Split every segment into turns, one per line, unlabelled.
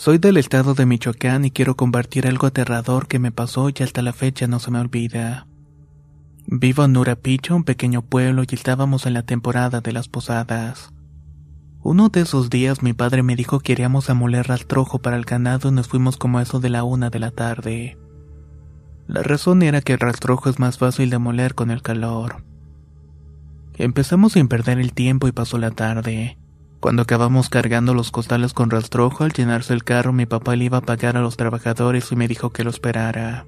Soy del estado de Michoacán y quiero compartir algo aterrador que me pasó y hasta la fecha no se me olvida. Vivo en Nurapicho, un pequeño pueblo, y estábamos en la temporada de las posadas. Uno de esos días mi padre me dijo que iríamos a moler rastrojo para el ganado y nos fuimos como eso de la una de la tarde. La razón era que el rastrojo es más fácil de moler con el calor. Empezamos sin perder el tiempo y pasó la tarde. Cuando acabamos cargando los costales con rastrojo, al llenarse el carro, mi papá le iba a pagar a los trabajadores y me dijo que lo esperara.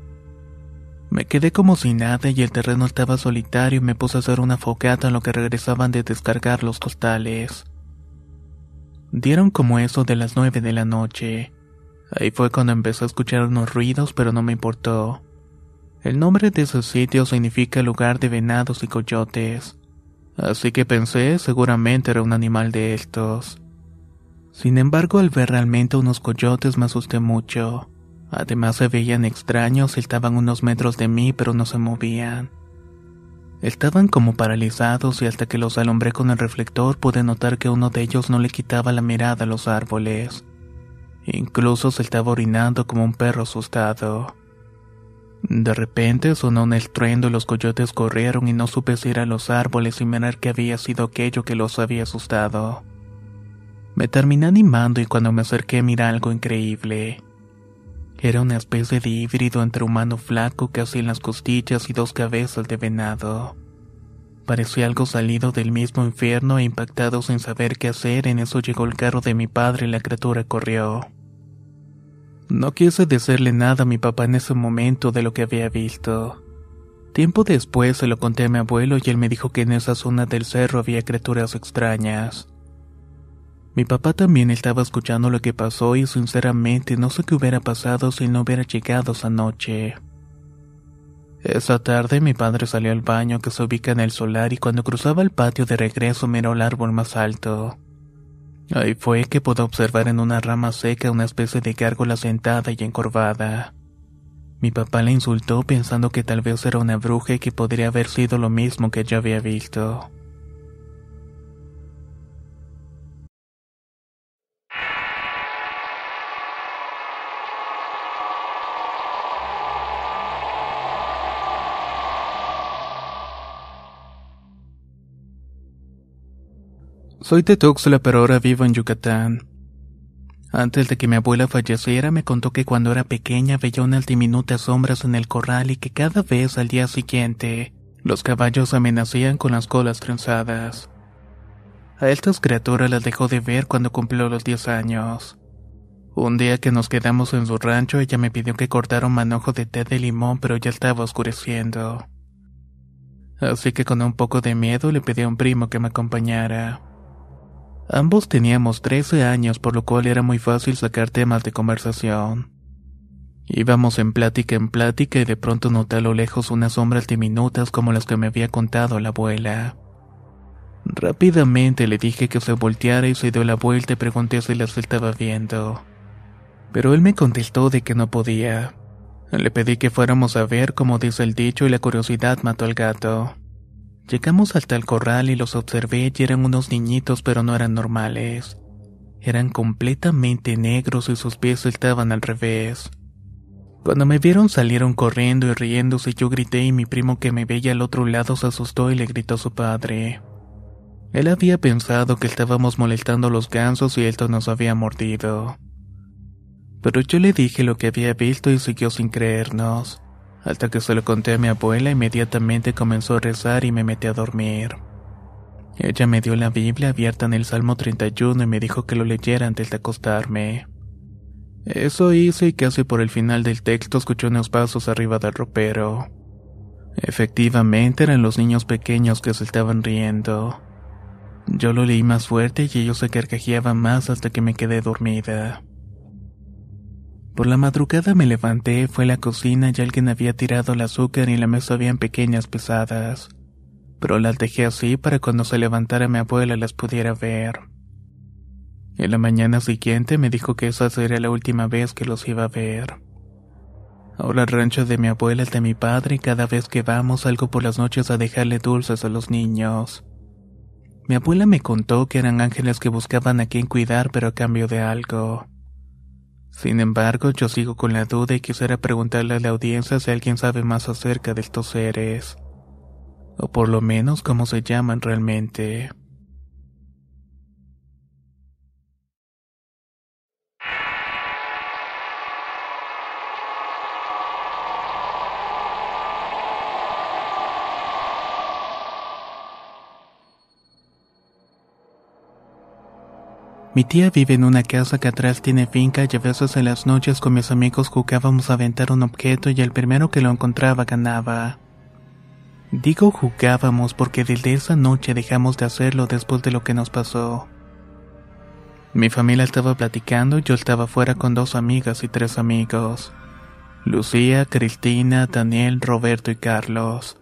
Me quedé como sin nada y el terreno estaba solitario y me puse a hacer una fogata en lo que regresaban de descargar los costales. Dieron como eso de las nueve de la noche. Ahí fue cuando empecé a escuchar unos ruidos, pero no me importó. El nombre de ese sitio significa lugar de venados y coyotes. Así que pensé, seguramente era un animal de estos. Sin embargo, al ver realmente unos coyotes me asusté mucho. Además se veían extraños, estaban unos metros de mí pero no se movían. Estaban como paralizados y hasta que los alumbré con el reflector pude notar que uno de ellos no le quitaba la mirada a los árboles. Incluso se estaba orinando como un perro asustado. De repente sonó un estruendo y los coyotes corrieron y no supe si ir a los árboles y mirar qué había sido aquello que los había asustado. Me terminé animando y cuando me acerqué miré algo increíble. Era una especie de híbrido entre humano flaco casi en las costillas y dos cabezas de venado. Parecía algo salido del mismo infierno e impactado sin saber qué hacer, en eso llegó el carro de mi padre y la criatura corrió. No quise decirle nada a mi papá en ese momento de lo que había visto. Tiempo después se lo conté a mi abuelo y él me dijo que en esa zona del cerro había criaturas extrañas. Mi papá también estaba escuchando lo que pasó y sinceramente no sé qué hubiera pasado si no hubiera llegado esa noche. Esa tarde mi padre salió al baño que se ubica en el solar y cuando cruzaba el patio de regreso miró el árbol más alto. Ahí fue que pudo observar en una rama seca una especie de gárgola sentada y encorvada. Mi papá la insultó pensando que tal vez era una bruja y que podría haber sido lo mismo que yo había visto. Soy de Tuxtla, pero ahora vivo en Yucatán. Antes de que mi abuela falleciera, me contó que cuando era pequeña veía unas diminutas sombras en el corral y que cada vez al día siguiente, los caballos amenacían con las colas trenzadas. A estas criaturas las dejó de ver cuando cumplió los 10 años. Un día que nos quedamos en su rancho, ella me pidió que cortara un manojo de té de limón, pero ya estaba oscureciendo. Así que con un poco de miedo le pedí a un primo que me acompañara. Ambos teníamos 13 años, por lo cual era muy fácil sacar temas de conversación. Íbamos en plática en plática y de pronto noté a lo lejos unas sombras diminutas como las que me había contado la abuela. Rápidamente le dije que se volteara y se dio la vuelta y pregunté si las estaba viendo. Pero él me contestó de que no podía. Le pedí que fuéramos a ver como dice el dicho y la curiosidad mató al gato. Llegamos hasta el corral y los observé y eran unos niñitos pero no eran normales. Eran completamente negros y sus pies estaban al revés. Cuando me vieron salieron corriendo y riéndose yo grité y mi primo que me veía al otro lado se asustó y le gritó a su padre. Él había pensado que estábamos molestando a los gansos y esto nos había mordido. Pero yo le dije lo que había visto y siguió sin creernos. Hasta que se lo conté a mi abuela, inmediatamente comenzó a rezar y me metí a dormir. Ella me dio la Biblia abierta en el Salmo 31 y me dijo que lo leyera antes de acostarme. Eso hice y casi por el final del texto escuché unos pasos arriba del ropero. Efectivamente eran los niños pequeños que se estaban riendo. Yo lo leí más fuerte y ellos se carcajeaban más hasta que me quedé dormida. Por la madrugada me levanté, fue a la cocina y alguien había tirado el azúcar y en la mesa habían pequeñas pesadas. Pero las dejé así para cuando se levantara mi abuela las pudiera ver. En la mañana siguiente me dijo que esa sería la última vez que los iba a ver. Ahora el rancho de mi abuela es de mi padre y cada vez que vamos salgo por las noches a dejarle dulces a los niños. Mi abuela me contó que eran ángeles que buscaban a quien cuidar pero a cambio de algo. Sin embargo, yo sigo con la duda y quisiera preguntarle a la audiencia si alguien sabe más acerca de estos seres. O por lo menos cómo se llaman realmente. Mi tía vive en una casa que atrás tiene finca y a veces en las noches con mis amigos jugábamos a aventar un objeto y el primero que lo encontraba ganaba. Digo jugábamos porque desde esa noche dejamos de hacerlo después de lo que nos pasó. Mi familia estaba platicando y yo estaba fuera con dos amigas y tres amigos. Lucía, Cristina, Daniel, Roberto y Carlos.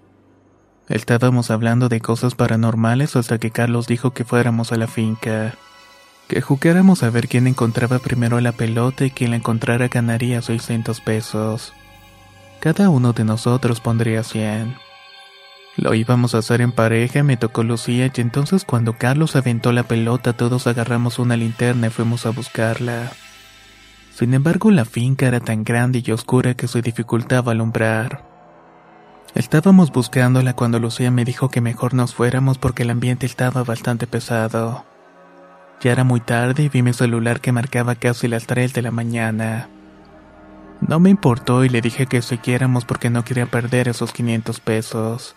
Estábamos hablando de cosas paranormales hasta que Carlos dijo que fuéramos a la finca que jugáramos a ver quién encontraba primero la pelota y quien la encontrara ganaría 600 pesos. Cada uno de nosotros pondría 100. Lo íbamos a hacer en pareja, me tocó Lucía y entonces cuando Carlos aventó la pelota todos agarramos una linterna y fuimos a buscarla. Sin embargo la finca era tan grande y oscura que se dificultaba alumbrar. Estábamos buscándola cuando Lucía me dijo que mejor nos fuéramos porque el ambiente estaba bastante pesado. Ya era muy tarde y vi mi celular que marcaba casi las 3 de la mañana. No me importó y le dije que siguiéramos porque no quería perder esos 500 pesos.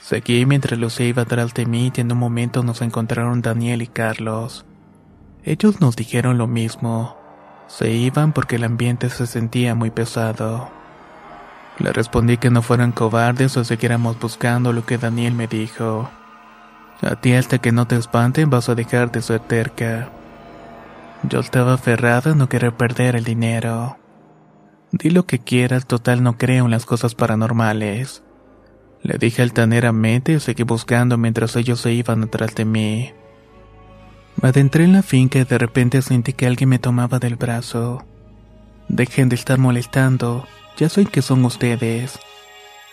Seguí mientras Lucía iba atrás de mí y en un momento nos encontraron Daniel y Carlos. Ellos nos dijeron lo mismo. Se iban porque el ambiente se sentía muy pesado. Le respondí que no fueran cobardes o siguiéramos buscando lo que Daniel me dijo. A ti hasta que no te espanten vas a dejar de ser terca. Yo estaba aferrada no querer perder el dinero. Di lo que quieras, total no creo en las cosas paranormales. Le dije altaneramente y seguí buscando mientras ellos se iban atrás de mí. Me adentré en la finca y de repente sentí que alguien me tomaba del brazo. Dejen de estar molestando, ya sé que son ustedes.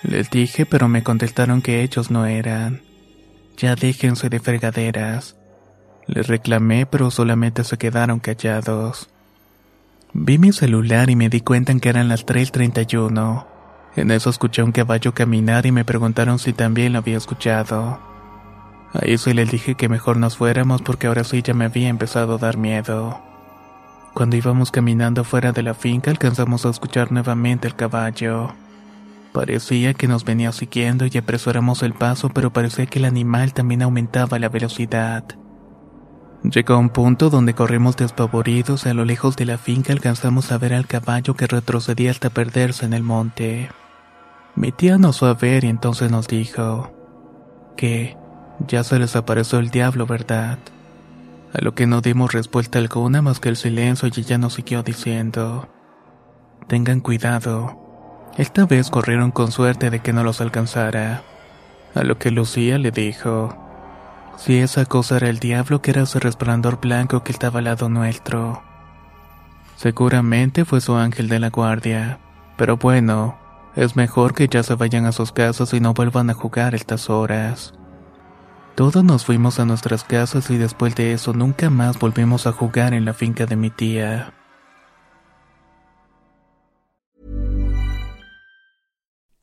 Les dije, pero me contestaron que ellos no eran. Ya déjense de fregaderas. Les reclamé, pero solamente se quedaron callados. Vi mi celular y me di cuenta en que eran las 3.31. En eso escuché un caballo caminar y me preguntaron si también lo había escuchado. Ahí sí les dije que mejor nos fuéramos porque ahora sí ya me había empezado a dar miedo. Cuando íbamos caminando fuera de la finca alcanzamos a escuchar nuevamente el caballo. Parecía que nos venía siguiendo y apresuramos el paso, pero parecía que el animal también aumentaba la velocidad. Llegó a un punto donde corrimos despavoridos y a lo lejos de la finca alcanzamos a ver al caballo que retrocedía hasta perderse en el monte. Mi tía nos fue a ver y entonces nos dijo que ya se les apareció el diablo, ¿verdad? A lo que no dimos respuesta alguna más que el silencio y ella nos siguió diciendo, tengan cuidado, esta vez corrieron con suerte de que no los alcanzara. A lo que Lucía le dijo, si esa cosa era el diablo que era ese resplandor blanco que estaba al lado nuestro. Seguramente fue su ángel de la guardia, pero bueno, es mejor que ya se vayan a sus casas y no vuelvan a jugar estas horas. Todos nos fuimos a nuestras casas y después de eso nunca más volvimos a jugar en la finca de mi tía.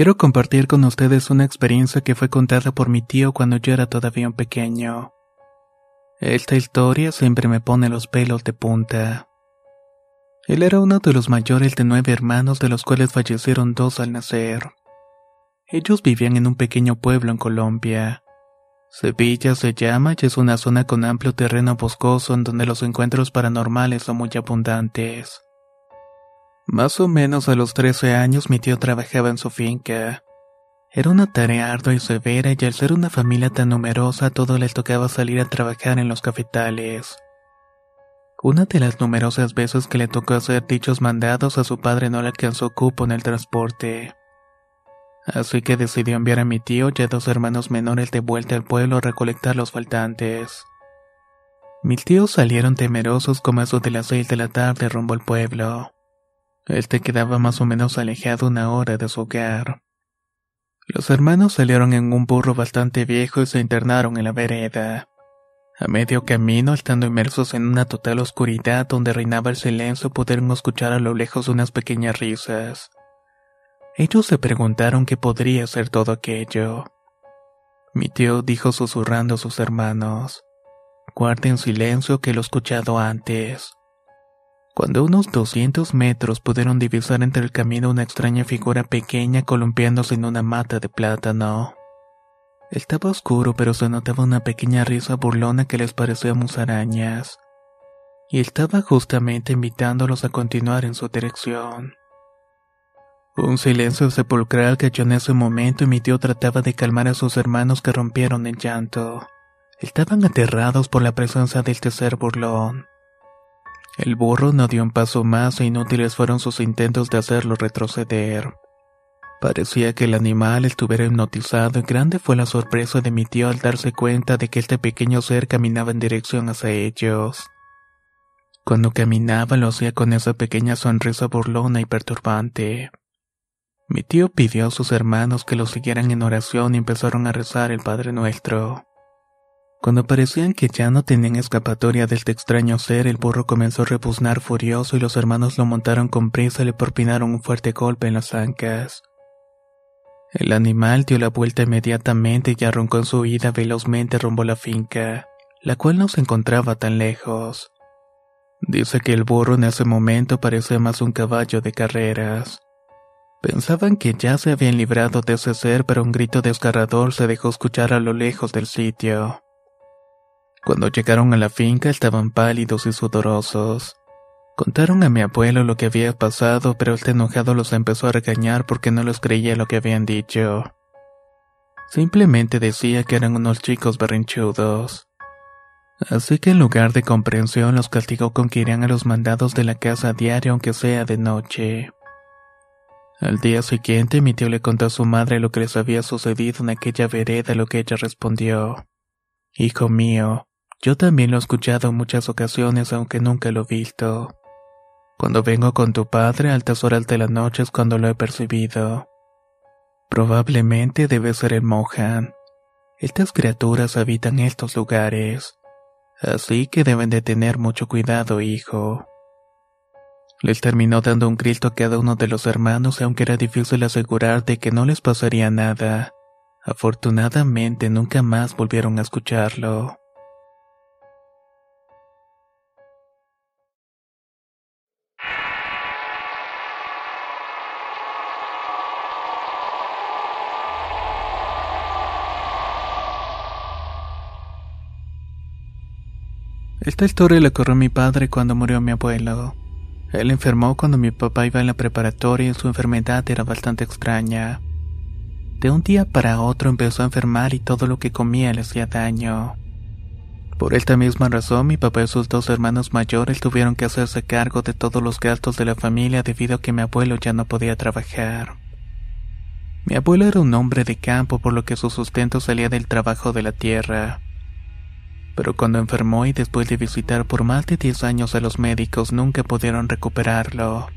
Quiero compartir con ustedes una experiencia que fue contada por mi tío cuando yo era todavía un pequeño. Esta historia siempre me pone los pelos de punta. Él era uno de los mayores de nueve hermanos de los cuales fallecieron dos al nacer. Ellos vivían en un pequeño pueblo en Colombia. Sevilla se llama y es una zona con amplio terreno boscoso en donde los encuentros paranormales son muy abundantes. Más o menos a los 13 años mi tío trabajaba en su finca. Era una tarea ardua y severa y al ser una familia tan numerosa a todos les tocaba salir a trabajar en los cafetales. Una de las numerosas veces que le tocó hacer dichos mandados a su padre no le alcanzó cupo en el transporte. Así que decidió enviar a mi tío y a dos hermanos menores de vuelta al pueblo a recolectar los faltantes. Mis tíos salieron temerosos como eso de las seis de la tarde rumbo al pueblo. Este quedaba más o menos alejado una hora de su hogar. Los hermanos salieron en un burro bastante viejo y se internaron en la vereda. A medio camino, estando inmersos en una total oscuridad donde reinaba el silencio, pudieron escuchar a lo lejos unas pequeñas risas. Ellos se preguntaron qué podría ser todo aquello. Mi tío dijo susurrando a sus hermanos, guarden silencio que lo he escuchado antes. Cuando unos 200 metros pudieron divisar entre el camino una extraña figura pequeña columpiándose en una mata de plátano. Estaba oscuro, pero se notaba una pequeña risa burlona que les parecía musarañas. Y estaba justamente invitándolos a continuar en su dirección. Un silencio sepulcral cayó en ese momento y mi tío trataba de calmar a sus hermanos que rompieron en llanto. Estaban aterrados por la presencia del tercer burlón. El burro no dio un paso más e inútiles fueron sus intentos de hacerlo retroceder. Parecía que el animal estuviera hipnotizado y grande fue la sorpresa de mi tío al darse cuenta de que este pequeño ser caminaba en dirección hacia ellos. Cuando caminaba lo hacía con esa pequeña sonrisa burlona y perturbante. Mi tío pidió a sus hermanos que lo siguieran en oración y empezaron a rezar el Padre Nuestro. Cuando parecían que ya no tenían escapatoria de este extraño ser, el burro comenzó a rebuznar furioso y los hermanos lo montaron con prisa y le propinaron un fuerte golpe en las ancas. El animal dio la vuelta inmediatamente y arrancó en su huida velozmente rumbo a la finca, la cual no se encontraba tan lejos. Dice que el burro en ese momento parecía más un caballo de carreras. Pensaban que ya se habían librado de ese ser, pero un grito desgarrador se dejó escuchar a lo lejos del sitio. Cuando llegaron a la finca estaban pálidos y sudorosos. Contaron a mi abuelo lo que había pasado, pero este enojado los empezó a regañar porque no les creía lo que habían dicho. Simplemente decía que eran unos chicos berrinchudos. Así que en lugar de comprensión los castigó con que irían a los mandados de la casa a diario aunque sea de noche. Al día siguiente mi tío le contó a su madre lo que les había sucedido en aquella vereda, lo que ella respondió. Hijo mío, yo también lo he escuchado en muchas ocasiones aunque nunca lo he visto. Cuando vengo con tu padre a altas horas de la noche es cuando lo he percibido. Probablemente debe ser el Mohan. Estas criaturas habitan estos lugares. Así que deben de tener mucho cuidado, hijo. Les terminó dando un grito a cada uno de los hermanos, aunque era difícil asegurar de que no les pasaría nada. Afortunadamente nunca más volvieron a escucharlo. Esta historia le ocurrió mi padre cuando murió mi abuelo. Él enfermó cuando mi papá iba en la preparatoria y su enfermedad era bastante extraña. De un día para otro empezó a enfermar y todo lo que comía le hacía daño. Por esta misma razón, mi papá y sus dos hermanos mayores tuvieron que hacerse cargo de todos los gastos de la familia debido a que mi abuelo ya no podía trabajar. Mi abuelo era un hombre de campo por lo que su sustento salía del trabajo de la tierra pero cuando enfermó y después de visitar por más de 10 años a los médicos nunca pudieron recuperarlo.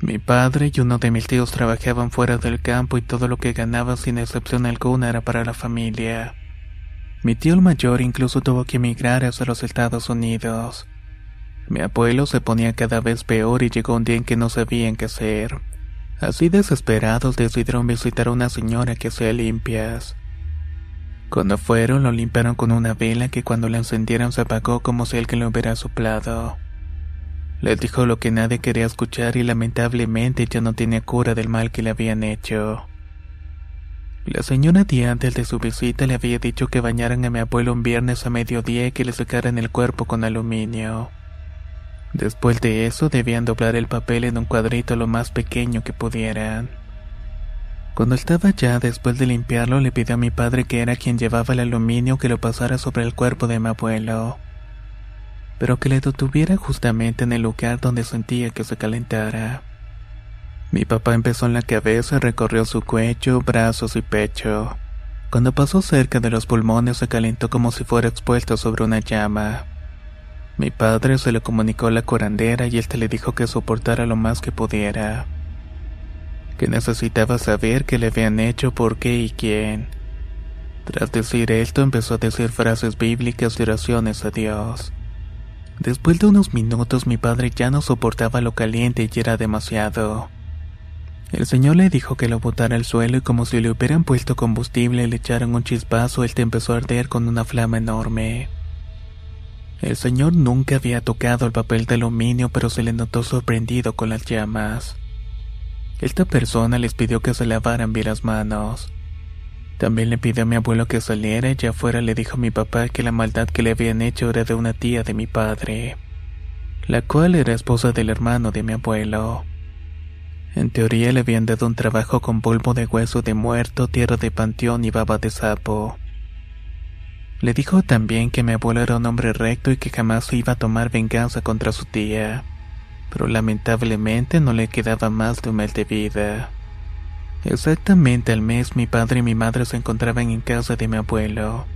Mi padre y uno de mis tíos trabajaban fuera del campo y todo lo que ganaba sin excepción alguna era para la familia. Mi tío el mayor incluso tuvo que emigrar hacia los Estados Unidos. Mi abuelo se ponía cada vez peor y llegó un día en que no sabían qué hacer. Así desesperados decidieron visitar a una señora que hacía limpias. Cuando fueron, lo limpiaron con una vela que cuando la encendieron se apagó como si alguien lo hubiera soplado. Les dijo lo que nadie quería escuchar y lamentablemente ya no tenía cura del mal que le habían hecho. La señora día antes de su visita le había dicho que bañaran a mi abuelo un viernes a mediodía y que le secaran el cuerpo con aluminio. Después de eso debían doblar el papel en un cuadrito lo más pequeño que pudieran. Cuando estaba ya después de limpiarlo le pidió a mi padre que era quien llevaba el aluminio que lo pasara sobre el cuerpo de mi abuelo, pero que le detuviera justamente en el lugar donde sentía que se calentara. Mi papá empezó en la cabeza y recorrió su cuello, brazos y pecho. Cuando pasó cerca de los pulmones se calentó como si fuera expuesto sobre una llama. Mi padre se le comunicó a la curandera y éste le dijo que soportara lo más que pudiera que necesitaba saber qué le habían hecho, por qué y quién. Tras decir esto empezó a decir frases bíblicas y oraciones a Dios. Después de unos minutos mi padre ya no soportaba lo caliente y era demasiado. El señor le dijo que lo botara al suelo y como si le hubieran puesto combustible y le echaran un chispazo, él empezó a arder con una flama enorme. El señor nunca había tocado el papel de aluminio, pero se le notó sorprendido con las llamas. Esta persona les pidió que se lavaran bien las manos. También le pidió a mi abuelo que saliera y ya afuera le dijo a mi papá que la maldad que le habían hecho era de una tía de mi padre, la cual era esposa del hermano de mi abuelo. En teoría le habían dado un trabajo con polvo de hueso de muerto, tierra de panteón y baba de sapo. Le dijo también que mi abuelo era un hombre recto y que jamás iba a tomar venganza contra su tía pero lamentablemente no le quedaba más de un mes de vida. Exactamente al mes mi padre y mi madre se encontraban en casa de mi abuelo.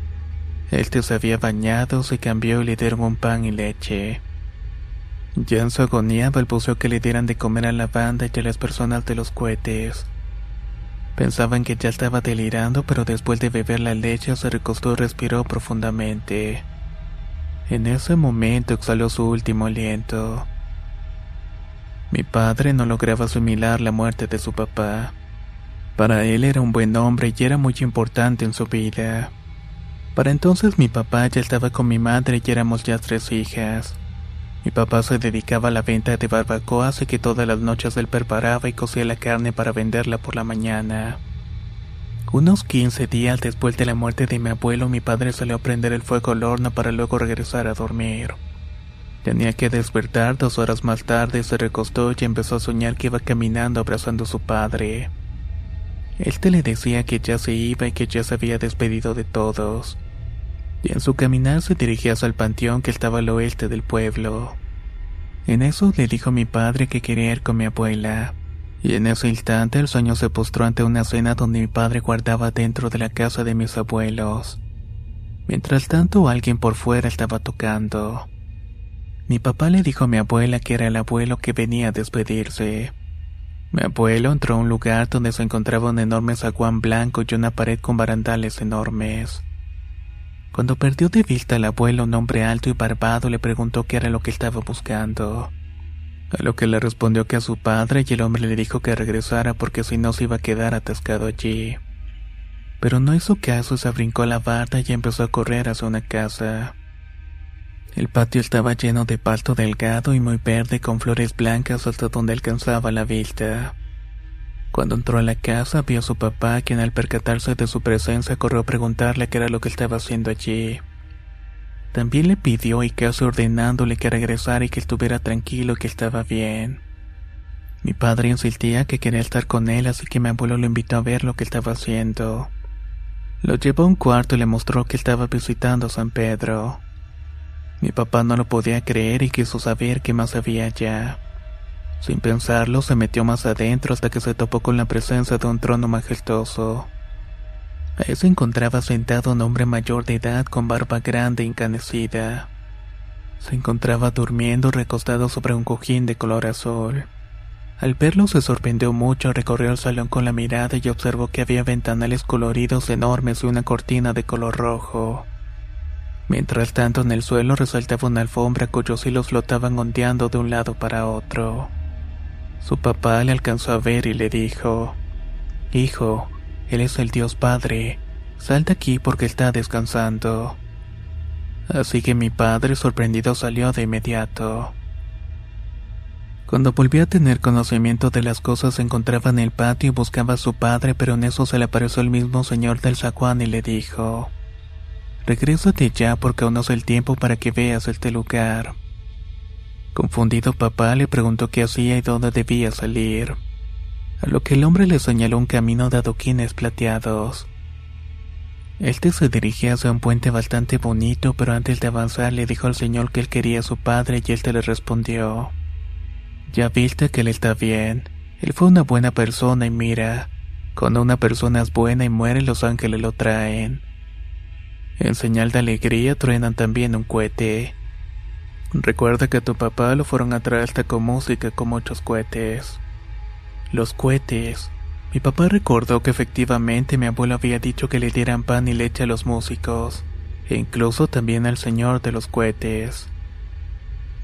Este se había bañado, se cambió y le dieron pan y leche. Ya en su agonía balbuceó que le dieran de comer a la banda y a las personas de los cohetes. Pensaban que ya estaba delirando, pero después de beber la leche se recostó y respiró profundamente. En ese momento exhaló su último aliento. Mi padre no lograba asimilar la muerte de su papá. Para él era un buen hombre y era muy importante en su vida. Para entonces mi papá ya estaba con mi madre y éramos ya tres hijas. Mi papá se dedicaba a la venta de barbacoa, así que todas las noches él preparaba y cocía la carne para venderla por la mañana. Unos 15 días después de la muerte de mi abuelo, mi padre salió a prender el fuego al horno para luego regresar a dormir. Tenía que despertar dos horas más tarde, se recostó y empezó a soñar que iba caminando abrazando a su padre. Este le decía que ya se iba y que ya se había despedido de todos. Y en su caminar se dirigía hacia el panteón que estaba al oeste del pueblo. En eso le dijo mi padre que quería ir con mi abuela y en ese instante el sueño se postró ante una cena donde mi padre guardaba dentro de la casa de mis abuelos. Mientras tanto alguien por fuera estaba tocando. Mi papá le dijo a mi abuela que era el abuelo que venía a despedirse. Mi abuelo entró a un lugar donde se encontraba un enorme zaguán blanco y una pared con barandales enormes. Cuando perdió de vista al abuelo, un hombre alto y barbado le preguntó qué era lo que estaba buscando. A lo que le respondió que a su padre y el hombre le dijo que regresara porque si no se iba a quedar atascado allí. Pero no hizo caso, se brincó a la barda y empezó a correr hacia una casa. El patio estaba lleno de pasto delgado y muy verde con flores blancas hasta donde alcanzaba la vista. Cuando entró a la casa vio a su papá, quien al percatarse de su presencia corrió a preguntarle qué era lo que estaba haciendo allí. También le pidió y casi ordenándole que regresara y que estuviera tranquilo que estaba bien. Mi padre insistía que quería estar con él, así que mi abuelo lo invitó a ver lo que estaba haciendo. Lo llevó a un cuarto y le mostró que estaba visitando a San Pedro. Mi papá no lo podía creer y quiso saber qué más había allá. Sin pensarlo, se metió más adentro hasta que se topó con la presencia de un trono majestuoso. Ahí se encontraba sentado un hombre mayor de edad con barba grande e encanecida. Se encontraba durmiendo recostado sobre un cojín de color azul. Al verlo se sorprendió mucho, recorrió el salón con la mirada y observó que había ventanales coloridos enormes y una cortina de color rojo. Mientras tanto en el suelo resaltaba una alfombra cuyos hilos flotaban ondeando de un lado para otro. Su papá le alcanzó a ver y le dijo, Hijo, él es el Dios Padre. Sal de aquí porque está descansando. Así que mi padre sorprendido salió de inmediato. Cuando volvió a tener conocimiento de las cosas se encontraba en el patio y buscaba a su padre, pero en eso se le apareció el mismo señor del zaguán y le dijo, Regrésate ya porque aún no es el tiempo para que veas este lugar. Confundido papá le preguntó qué hacía y dónde debía salir a lo que el hombre le señaló un camino de adoquines plateados. Este se dirigía hacia un puente bastante bonito, pero antes de avanzar le dijo al señor que él quería a su padre y éste le respondió: Ya viste que él está bien. Él fue una buena persona y mira, cuando una persona es buena y muere, los ángeles lo traen. En señal de alegría truenan también un cohete. Recuerda que a tu papá lo fueron a traer hasta con música con muchos cohetes. Los cohetes. Mi papá recordó que efectivamente mi abuelo había dicho que le dieran pan y leche a los músicos, e incluso también al señor de los cohetes.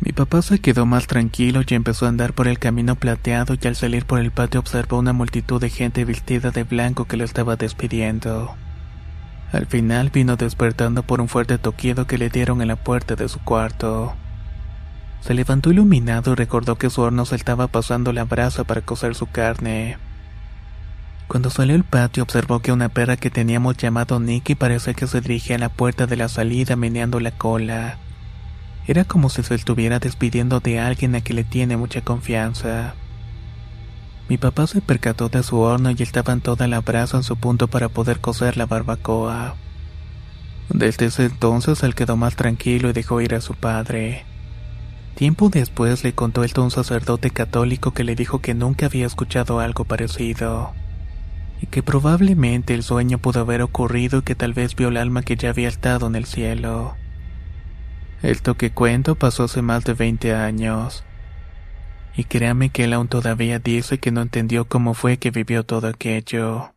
Mi papá se quedó más tranquilo y empezó a andar por el camino plateado y al salir por el patio observó una multitud de gente vestida de blanco que lo estaba despidiendo. Al final vino despertando por un fuerte toquido que le dieron en la puerta de su cuarto. Se levantó iluminado y recordó que su horno se estaba pasando la brasa para cocer su carne. Cuando salió al patio observó que una perra que teníamos llamado Nicky parece que se dirigía a la puerta de la salida meneando la cola. Era como si se estuviera despidiendo de alguien a quien le tiene mucha confianza. Mi papá se percató de su horno y estaba en toda la brasa en su punto para poder cocer la barbacoa. Desde ese entonces él quedó más tranquilo y dejó ir a su padre. Tiempo después le contó esto a un sacerdote católico que le dijo que nunca había escuchado algo parecido, y que probablemente el sueño pudo haber ocurrido y que tal vez vio el alma que ya había estado en el cielo. Esto que cuento pasó hace más de 20 años, y créame que él aún todavía dice que no entendió cómo fue que vivió todo aquello.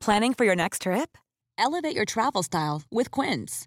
Planning for your next trip?
Elevate your travel style with Quince.